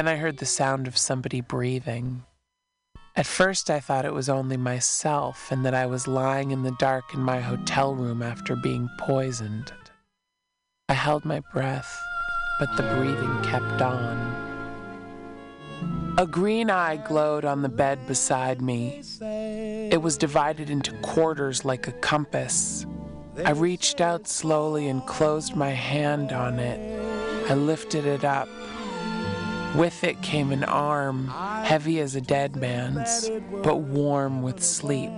Then I heard the sound of somebody breathing. At first, I thought it was only myself and that I was lying in the dark in my hotel room after being poisoned. I held my breath, but the breathing kept on. A green eye glowed on the bed beside me. It was divided into quarters like a compass. I reached out slowly and closed my hand on it. I lifted it up. With it came an arm, heavy as a dead man's, but warm with sleep.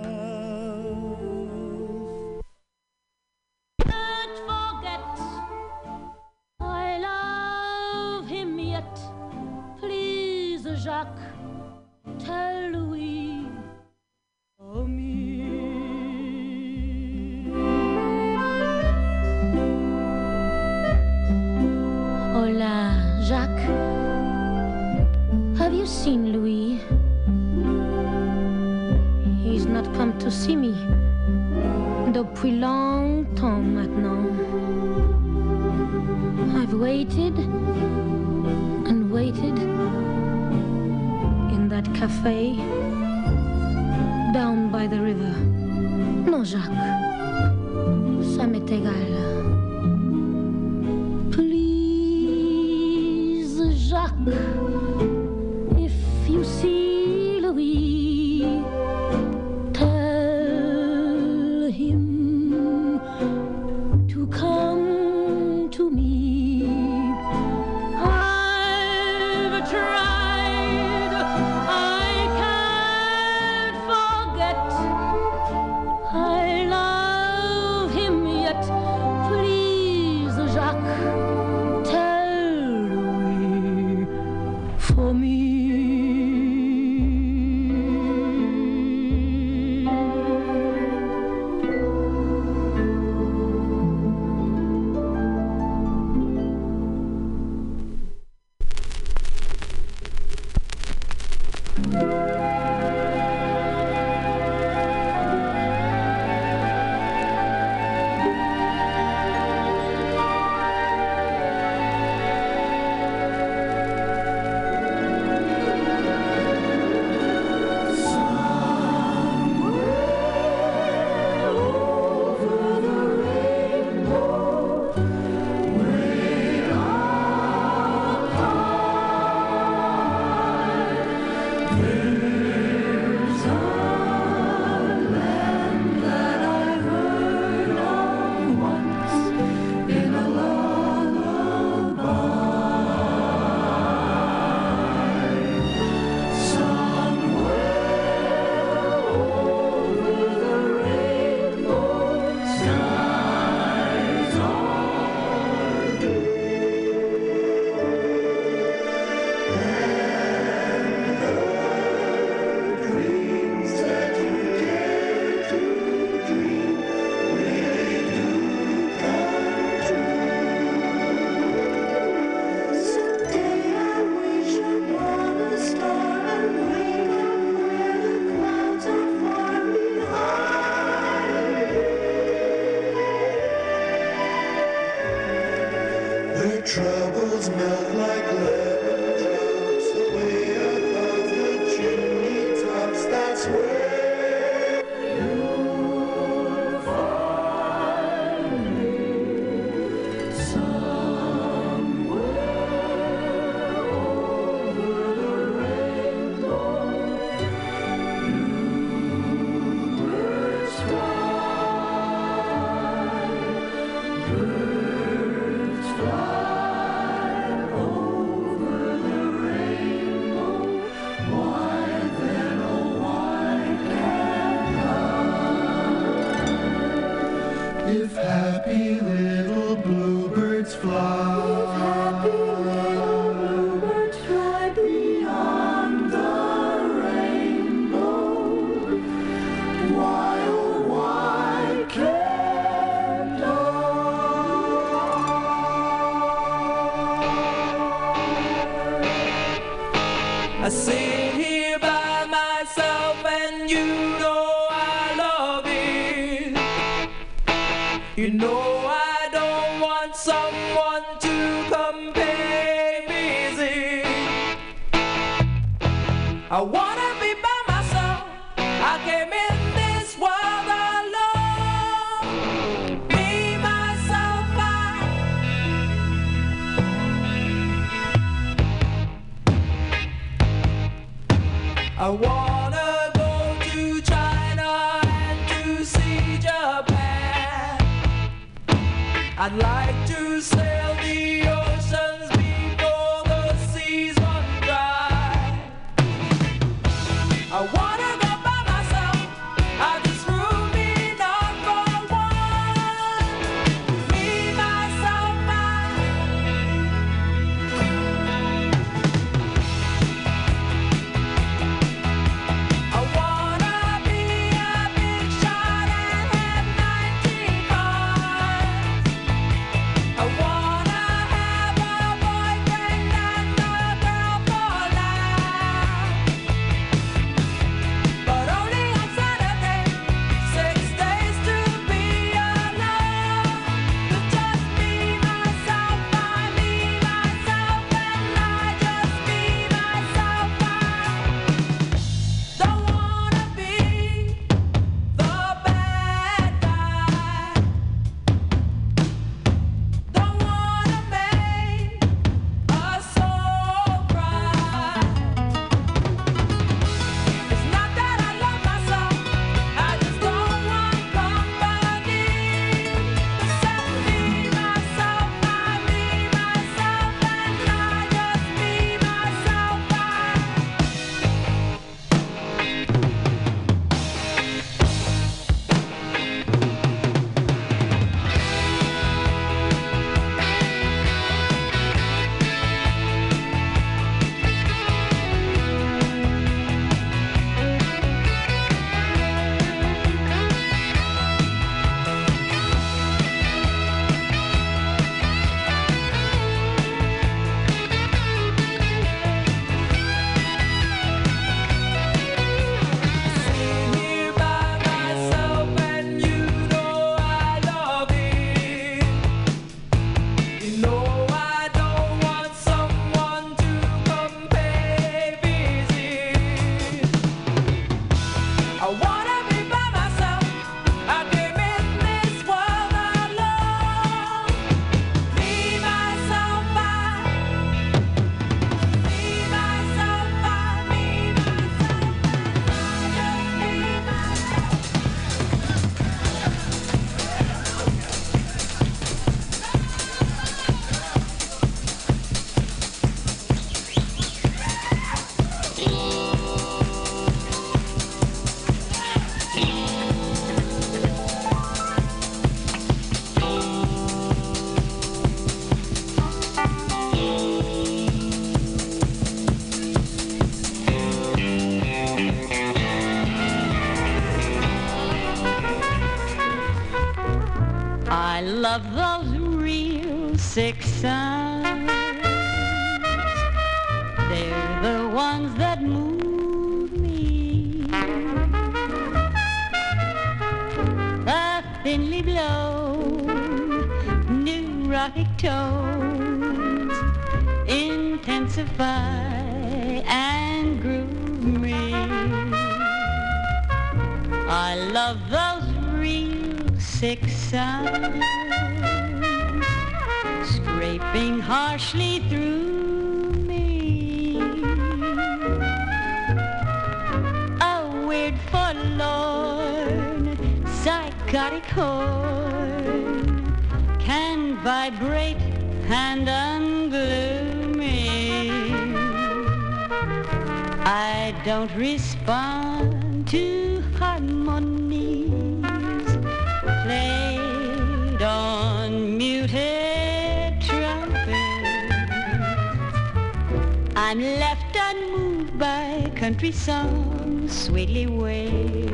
I'm left unmoved by country songs sweetly wailed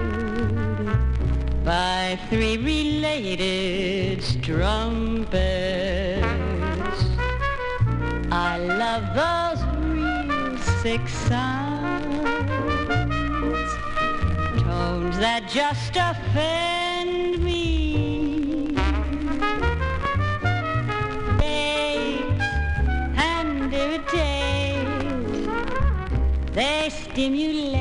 by three related trumpets. I love those real sick sounds, tones that just affect. stimulate.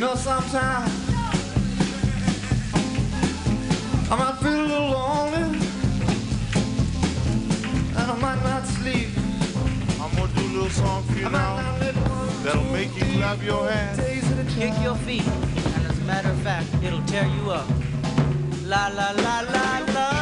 know sometimes I might feel a little lonely And I might not sleep. I'm gonna do a little song for you now That'll make you clap your hands. Kick your feet And as a matter of fact, it'll tear you up. La la la la la.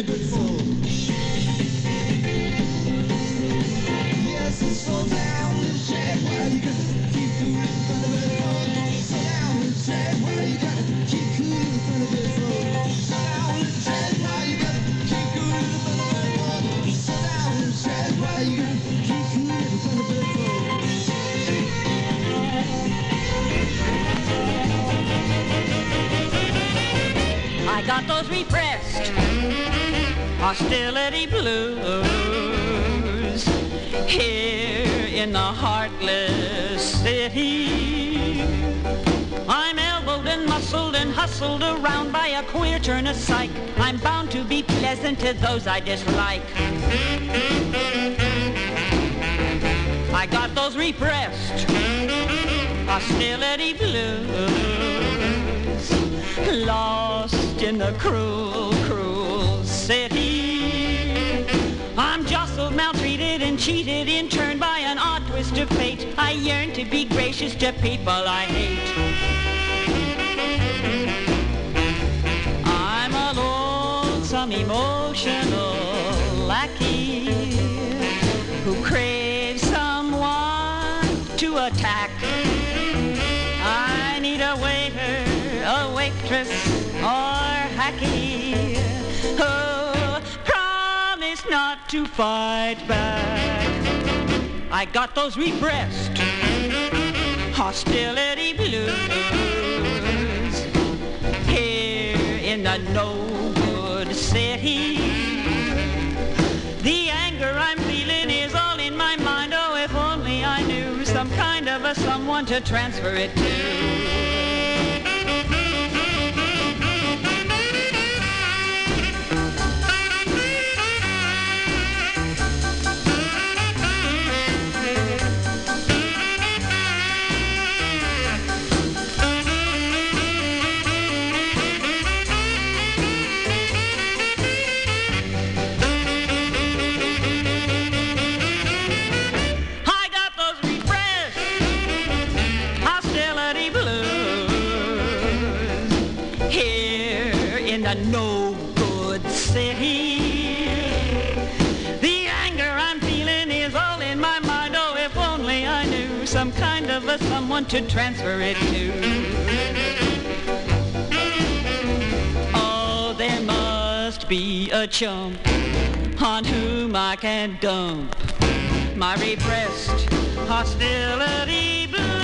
But hostility blues here in the heartless city. I'm elbowed and muscled and hustled around by a queer turn of psych. I'm bound to be pleasant to those I dislike. I got those repressed hostility blues lost in the cruel I'm maltreated, and cheated in turn by an odd twist of fate. I yearn to be gracious to people I hate. I'm a lonesome, emotional lackey who craves someone to attack. I need a waiter, a waitress, or hacky. Oh, to fight back. I got those repressed hostility blues here in the no good city. The anger I'm feeling is all in my mind. Oh, if only I knew some kind of a someone to transfer it to. Someone to transfer it to. Oh, there must be a chump on whom I can dump my repressed hostility blues.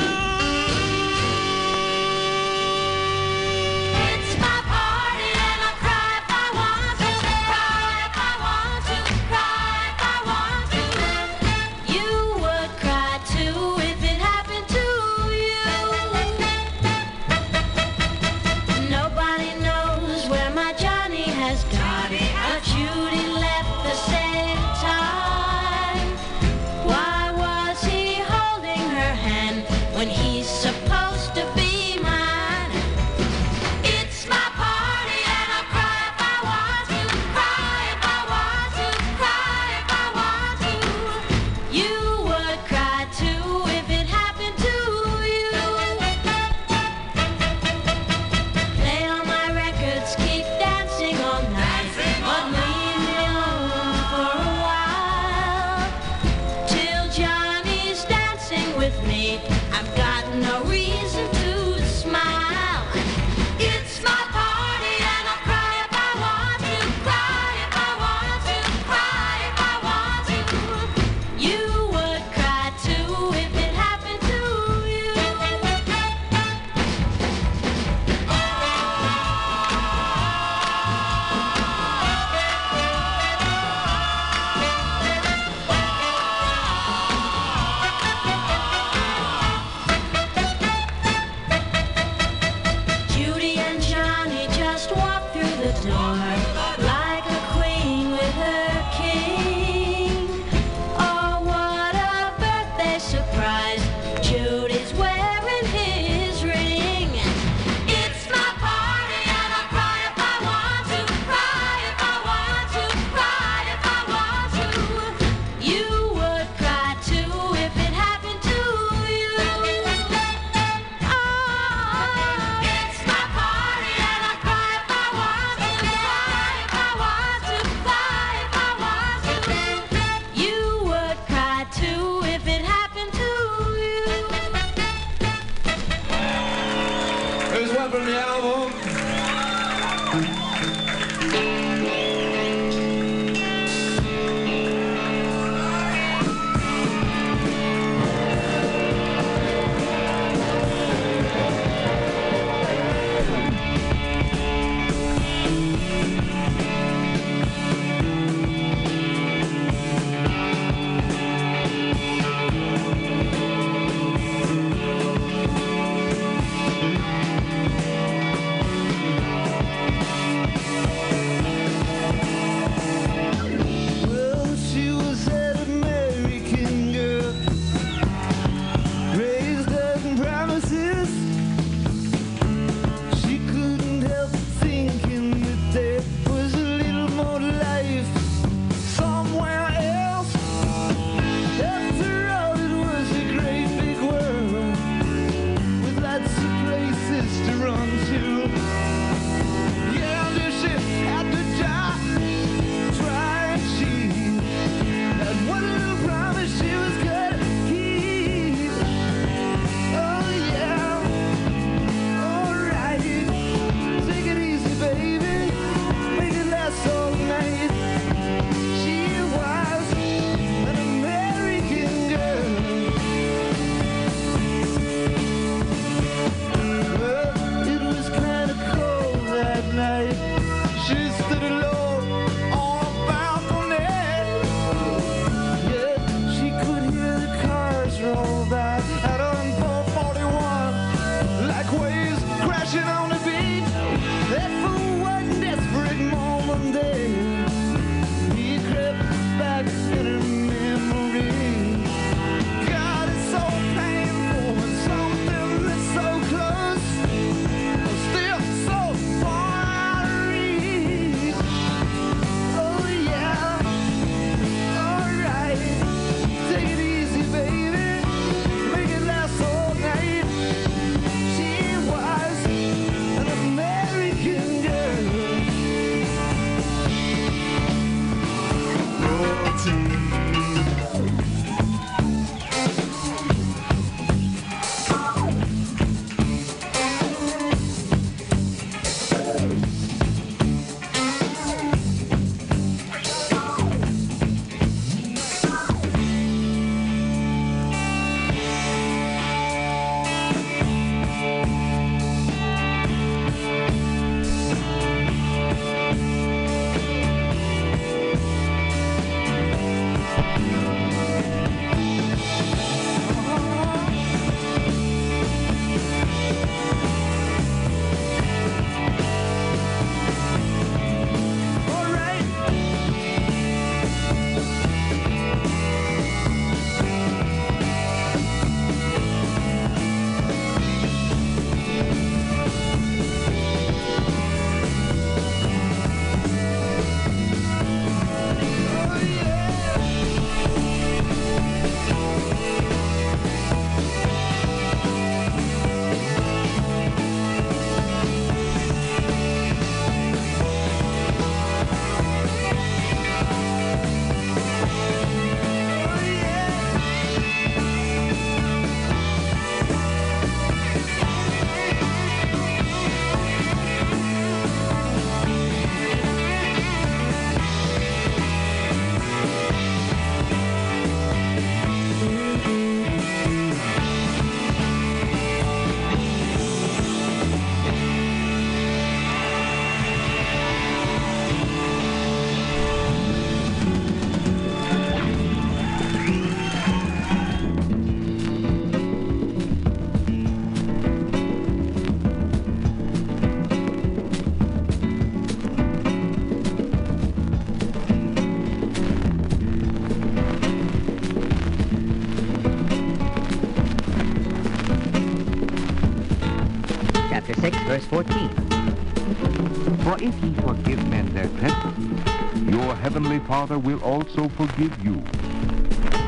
If ye forgive men their trespasses, your heavenly Father will also forgive you.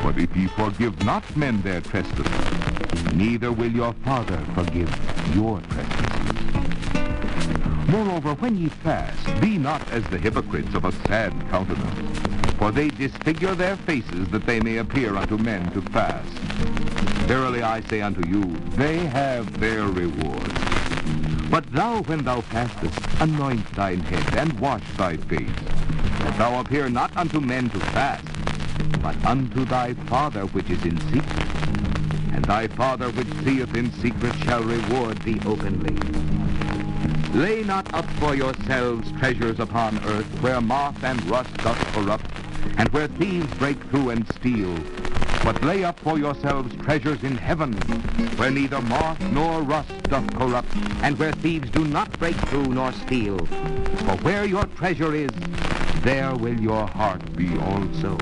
But if ye forgive not men their trespasses, neither will your Father forgive your trespasses. Moreover, when ye fast, be not as the hypocrites of a sad countenance, for they disfigure their faces that they may appear unto men to fast. Verily I say unto you, they have their reward. But thou, when thou passest, anoint thine head and wash thy face, that thou appear not unto men to fast, but unto thy Father which is in secret. And thy Father which seeth in secret shall reward thee openly. Lay not up for yourselves treasures upon earth, where moth and rust doth corrupt, and where thieves break through and steal. But lay up for yourselves treasures in heaven, where neither moth nor rust doth corrupt, and where thieves do not break through nor steal. For where your treasure is, there will your heart be also.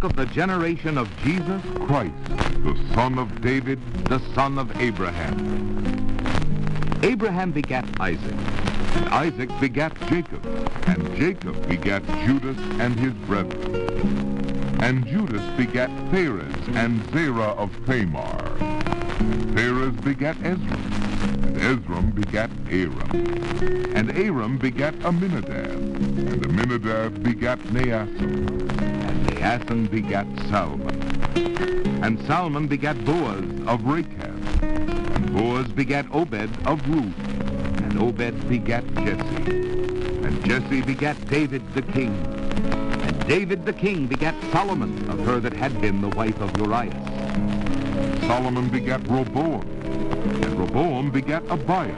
1. Book of the generation of Jesus Christ, the son of David, the son of Abraham. Abraham begat Isaac, and Isaac begat Jacob, and Jacob begat Judas and his brethren. And Judas begat Phares and Zerah of Thamar. And Phares begat Ezram, and Ezram begat Aram. And Aram begat Aminadab, and Aminadab begat Naason, Naason begat Salmon. And Salmon begat Boaz of Rechab, and Boaz begat Obed of Ruth, and Obed begat Jesse. And Jesse begat David the king. And David the king begat Solomon of her that had been the wife of Urias. Solomon begat Rehoboam, and Rehoboam begat Abiah,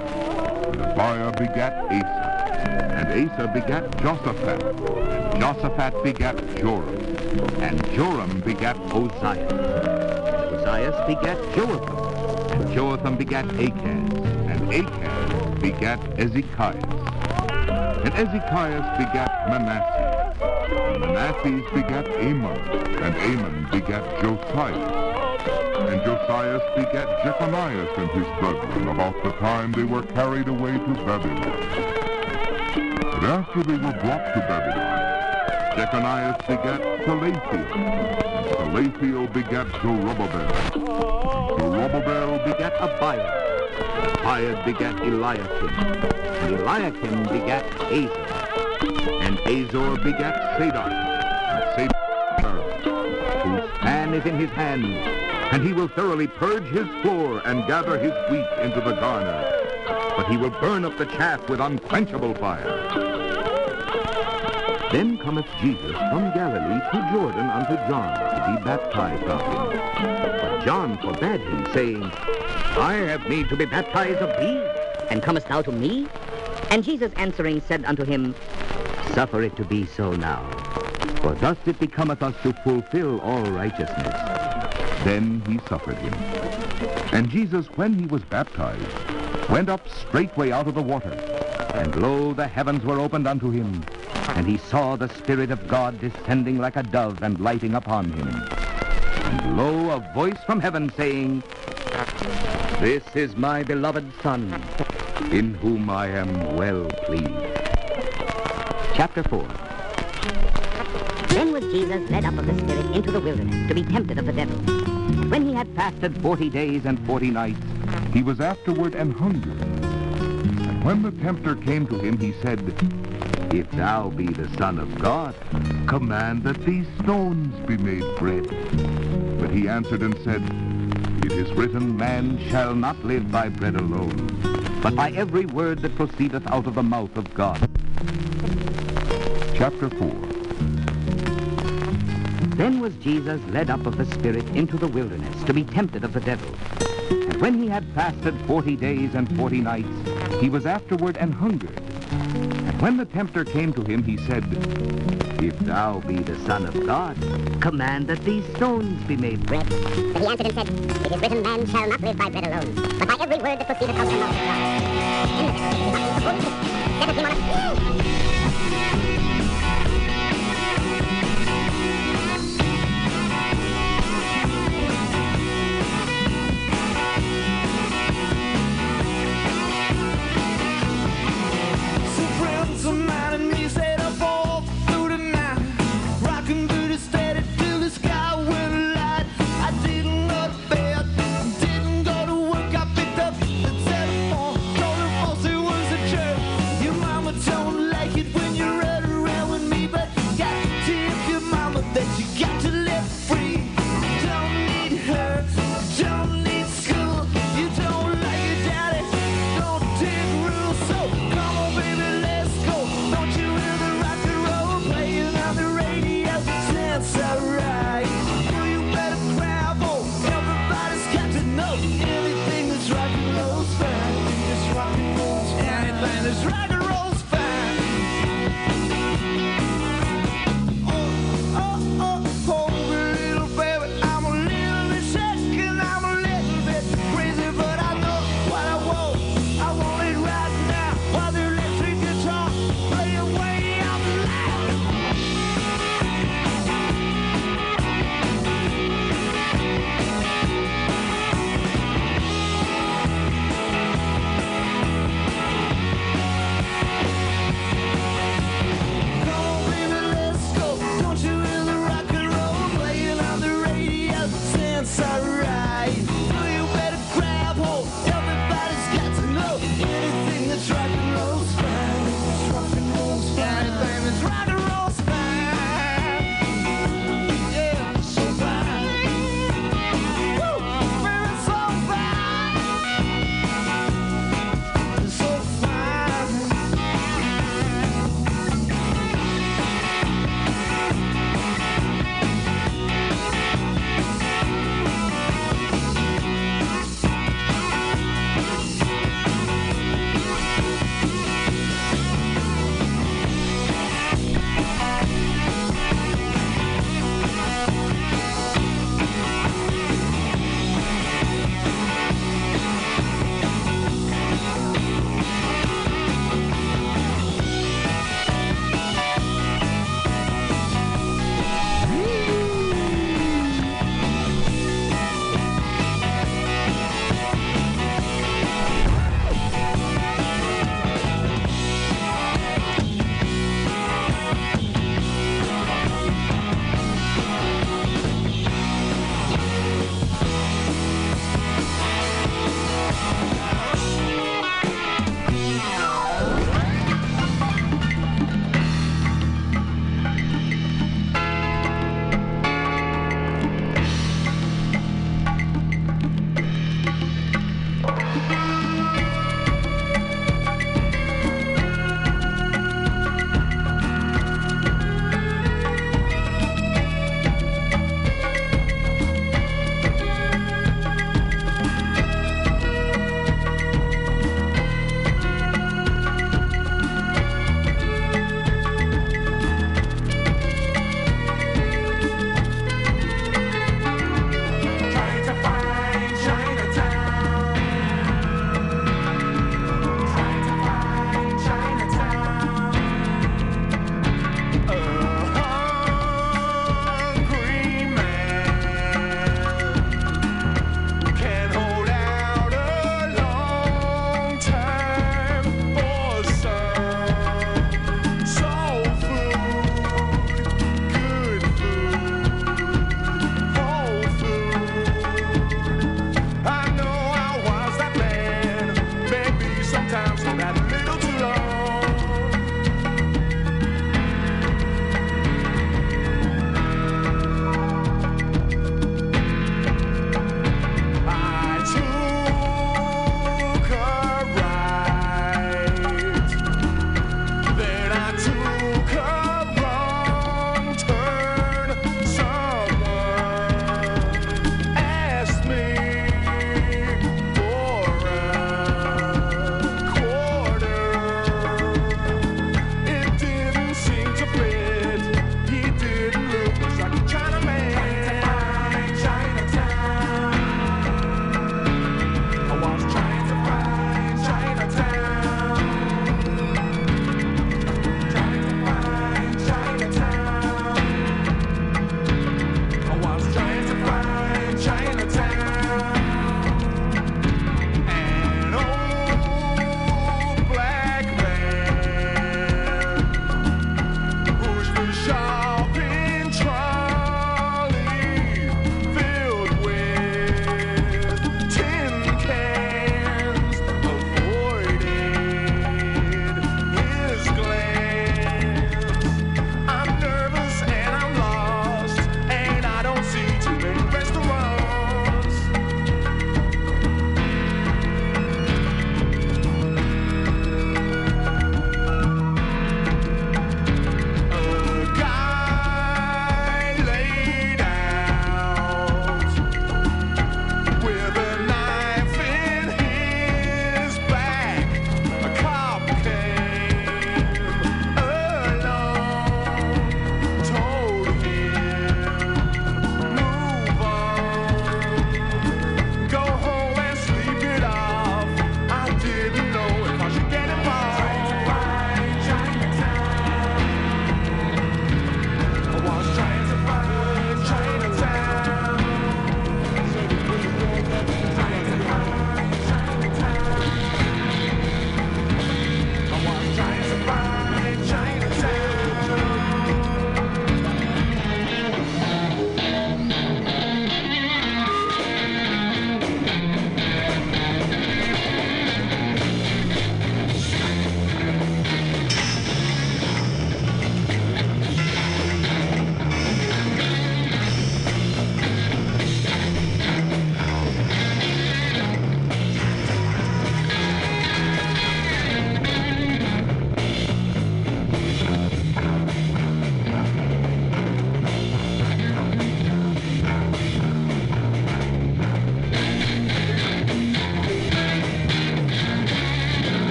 and Abiah begat Asa, and Asa begat Josaphat, and Josaphat begat Joram, and Joram begat and Uzziah begat Joatham, and Joatham begat Achaz, and Achaz begat Ezekias, and Ezekias begat Manasseh, and Manasseh begat Amon, and Amon begat Josiah, and Josias begat Jeconias and his brethren about the time they were carried away to Babylon. And after they were brought to Babylon, Jeconias begat Salathiel, and Salathiel begat Zerubbabel. Zerubbabel begat Abiah, Abiah begat Eliakim, and Eliakim begat Azor, and Azor begat Sadok, and Sadok whose fan is in his hand, and he will thoroughly purge his floor and gather his wheat into the garner. But he will burn up the chaff with unquenchable fire. Then cometh Jesus from Galilee to Jordan unto John to be baptized of him. But John forbade him, saying, I have need to be baptized of thee. And comest thou to me? And Jesus answering said unto him, Suffer it to be so now, for thus it becometh us to fulfill all righteousness. Then he suffered him. And Jesus, when he was baptized, went up straightway out of the water. And lo, the heavens were opened unto him. And he saw the Spirit of God descending like a dove and lighting upon him. And lo, a voice from heaven saying, This is my beloved Son, in whom I am well pleased. Chapter 4. Then was Jesus led up of the Spirit into the wilderness to be tempted of the devil. When he had fasted forty days and forty nights, he was afterward an hungered. And when the tempter came to him, he said, If thou be the Son of God, command that these stones be made bread. But he answered and said, It is written, Man shall not live by bread alone, but by every word that proceedeth out of the mouth of God. Chapter 4 Then was Jesus led up of the Spirit into the wilderness to be tempted of the devil. And when he had fasted forty days and forty nights, he was afterward and hungered. When the tempter came to him, he said, If thou be the Son of God, command that these stones be made bread. But he answered and said, It is written, Man shall not live by bread alone, but by every word that proceedeth out of the mouth of God.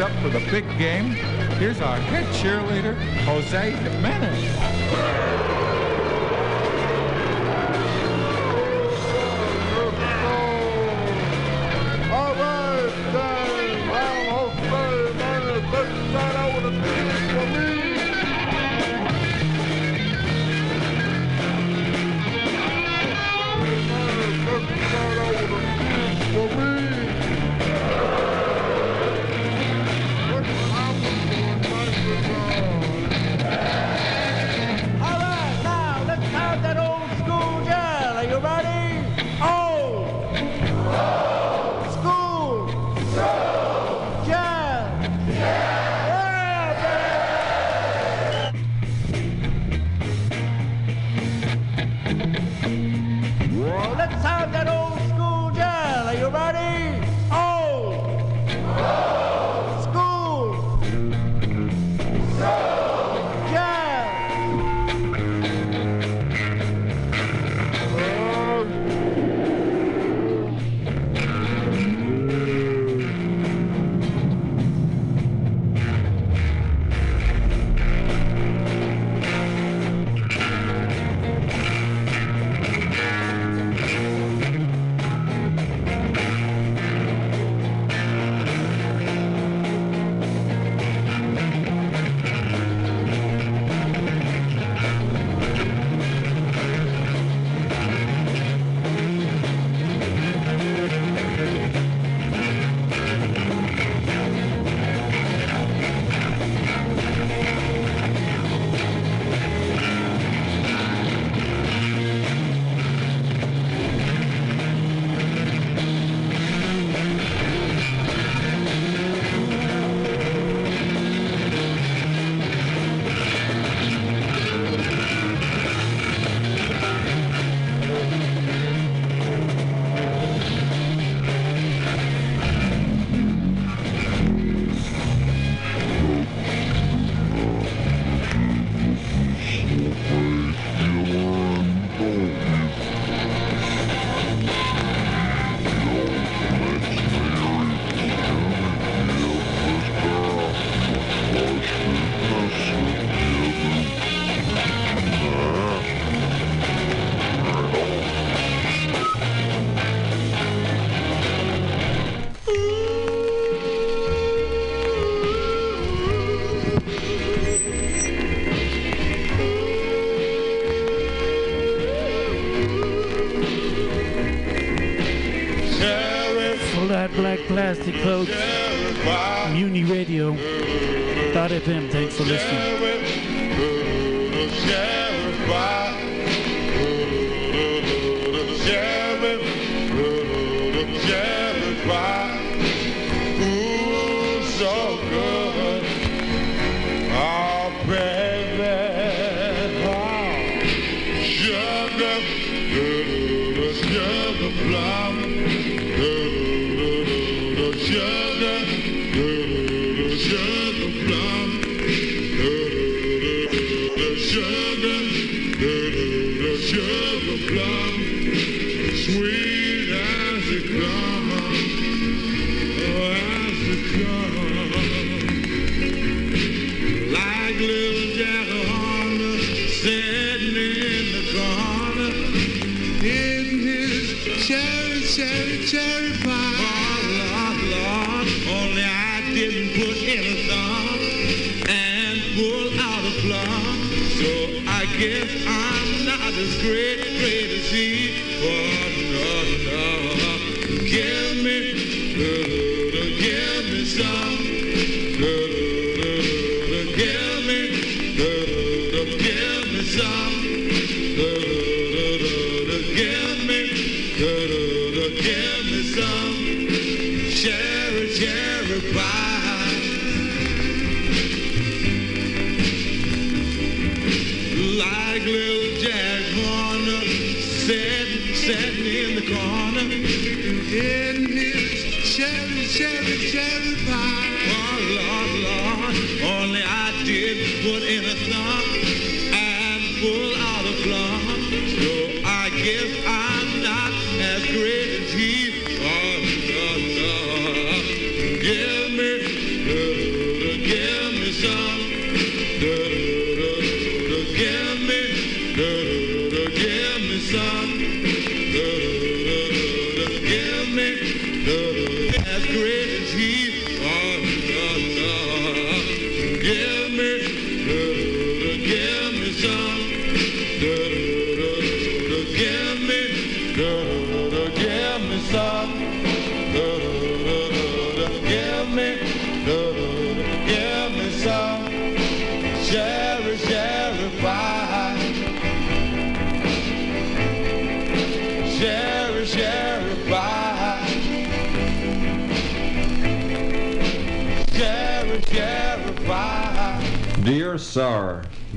up for the big game. Here's our head cheerleader, Jose Jimenez.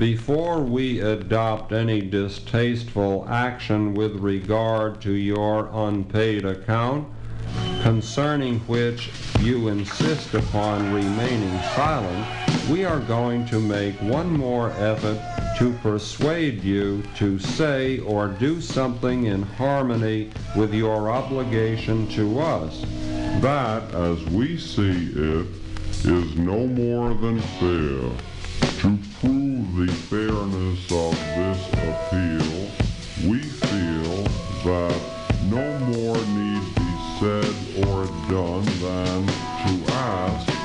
Before we adopt any distasteful action with regard to your unpaid account, concerning which you insist upon remaining silent, we are going to make one more effort to persuade you to say or do something in harmony with your obligation to us. That, as we see it, is no more than fair. To prove the fairness of this appeal, we feel that no more need be said or done than to ask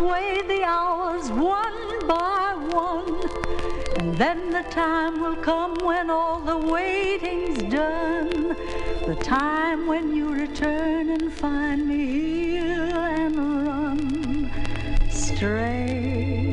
away the hours one by one. And then the time will come when all the waiting's done. The time when you return and find me here and run straight.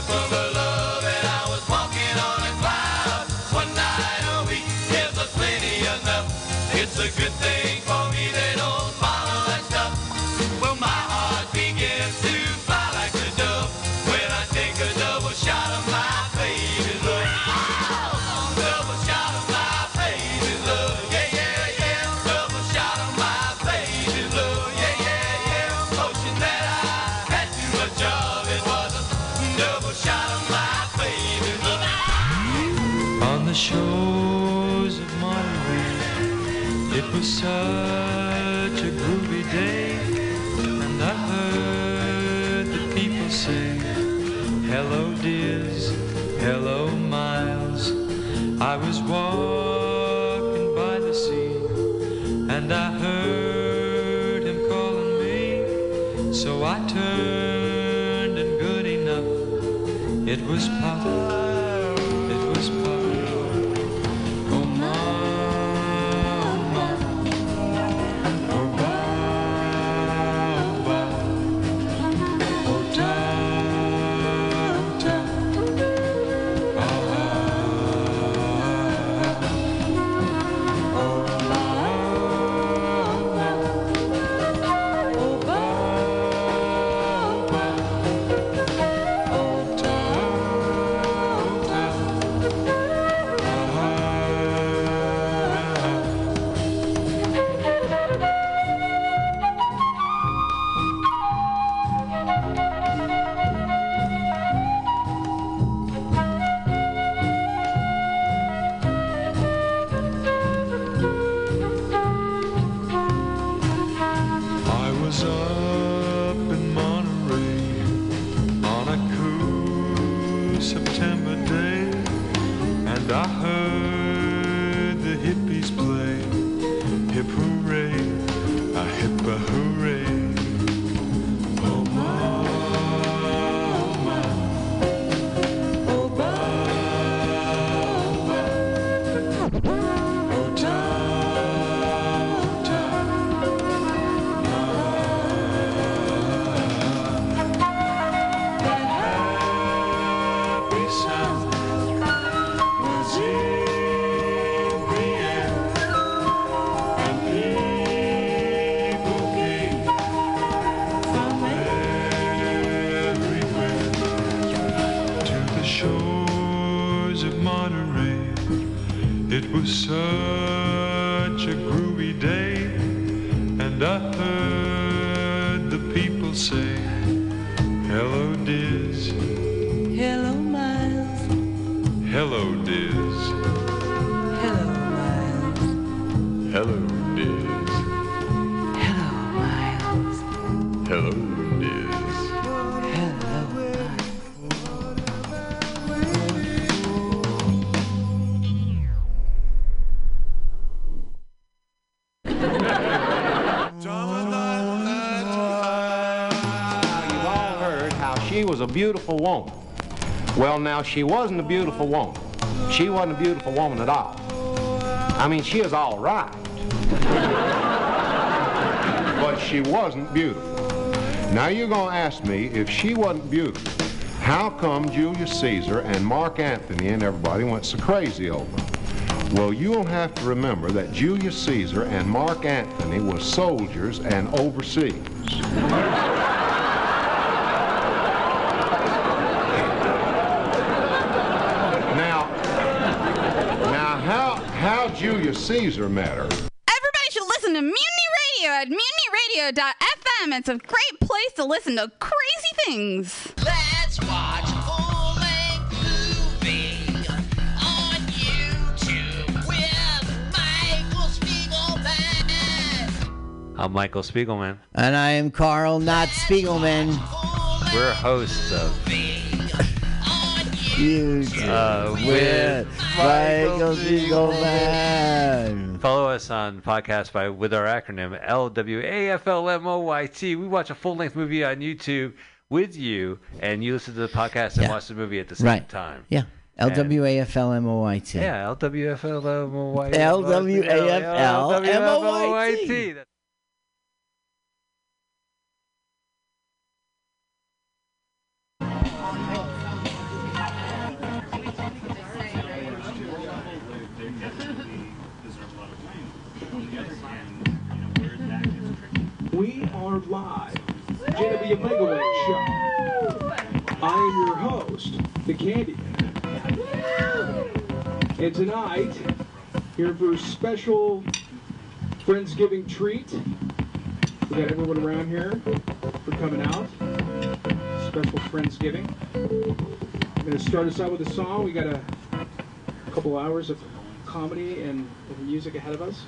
sip beautiful woman. Well, now, she wasn't a beautiful woman. She wasn't a beautiful woman at all. I mean, she is all right. but she wasn't beautiful. Now, you're going to ask me, if she wasn't beautiful, how come Julius Caesar and Mark Antony and everybody went so crazy over her? Well, you'll have to remember that Julius Caesar and Mark Antony were soldiers and overseas. Now, now, how how Julius Caesar met her? Everybody should listen to Mutiny Radio at mutinyradio.fm. It's a great place to listen to crazy things. Let's watch full length movie on YouTube with Michael Spiegelman. I'm Michael Spiegelman. And I am Carl, not Spiegelman. We're hosts of YouTube uh, with Michael Spiegelman. Follow us on podcast by with our acronym LWAFLMOYT. We watch a full length movie on YouTube with you, and you listen to the podcast and Yeah. watch the movie at the same Right. time. Yeah. And- LWAFLMOYT. Yeah, LWFLMOYT. LWAFLMOYT. We live. JW Megaway Show. I am your host, The Candy. And tonight, here for a special Friendsgiving treat. We got everyone around here for coming out. Special Friendsgiving. I'm going to start us out with a song. We got a couple hours of comedy and music ahead of us.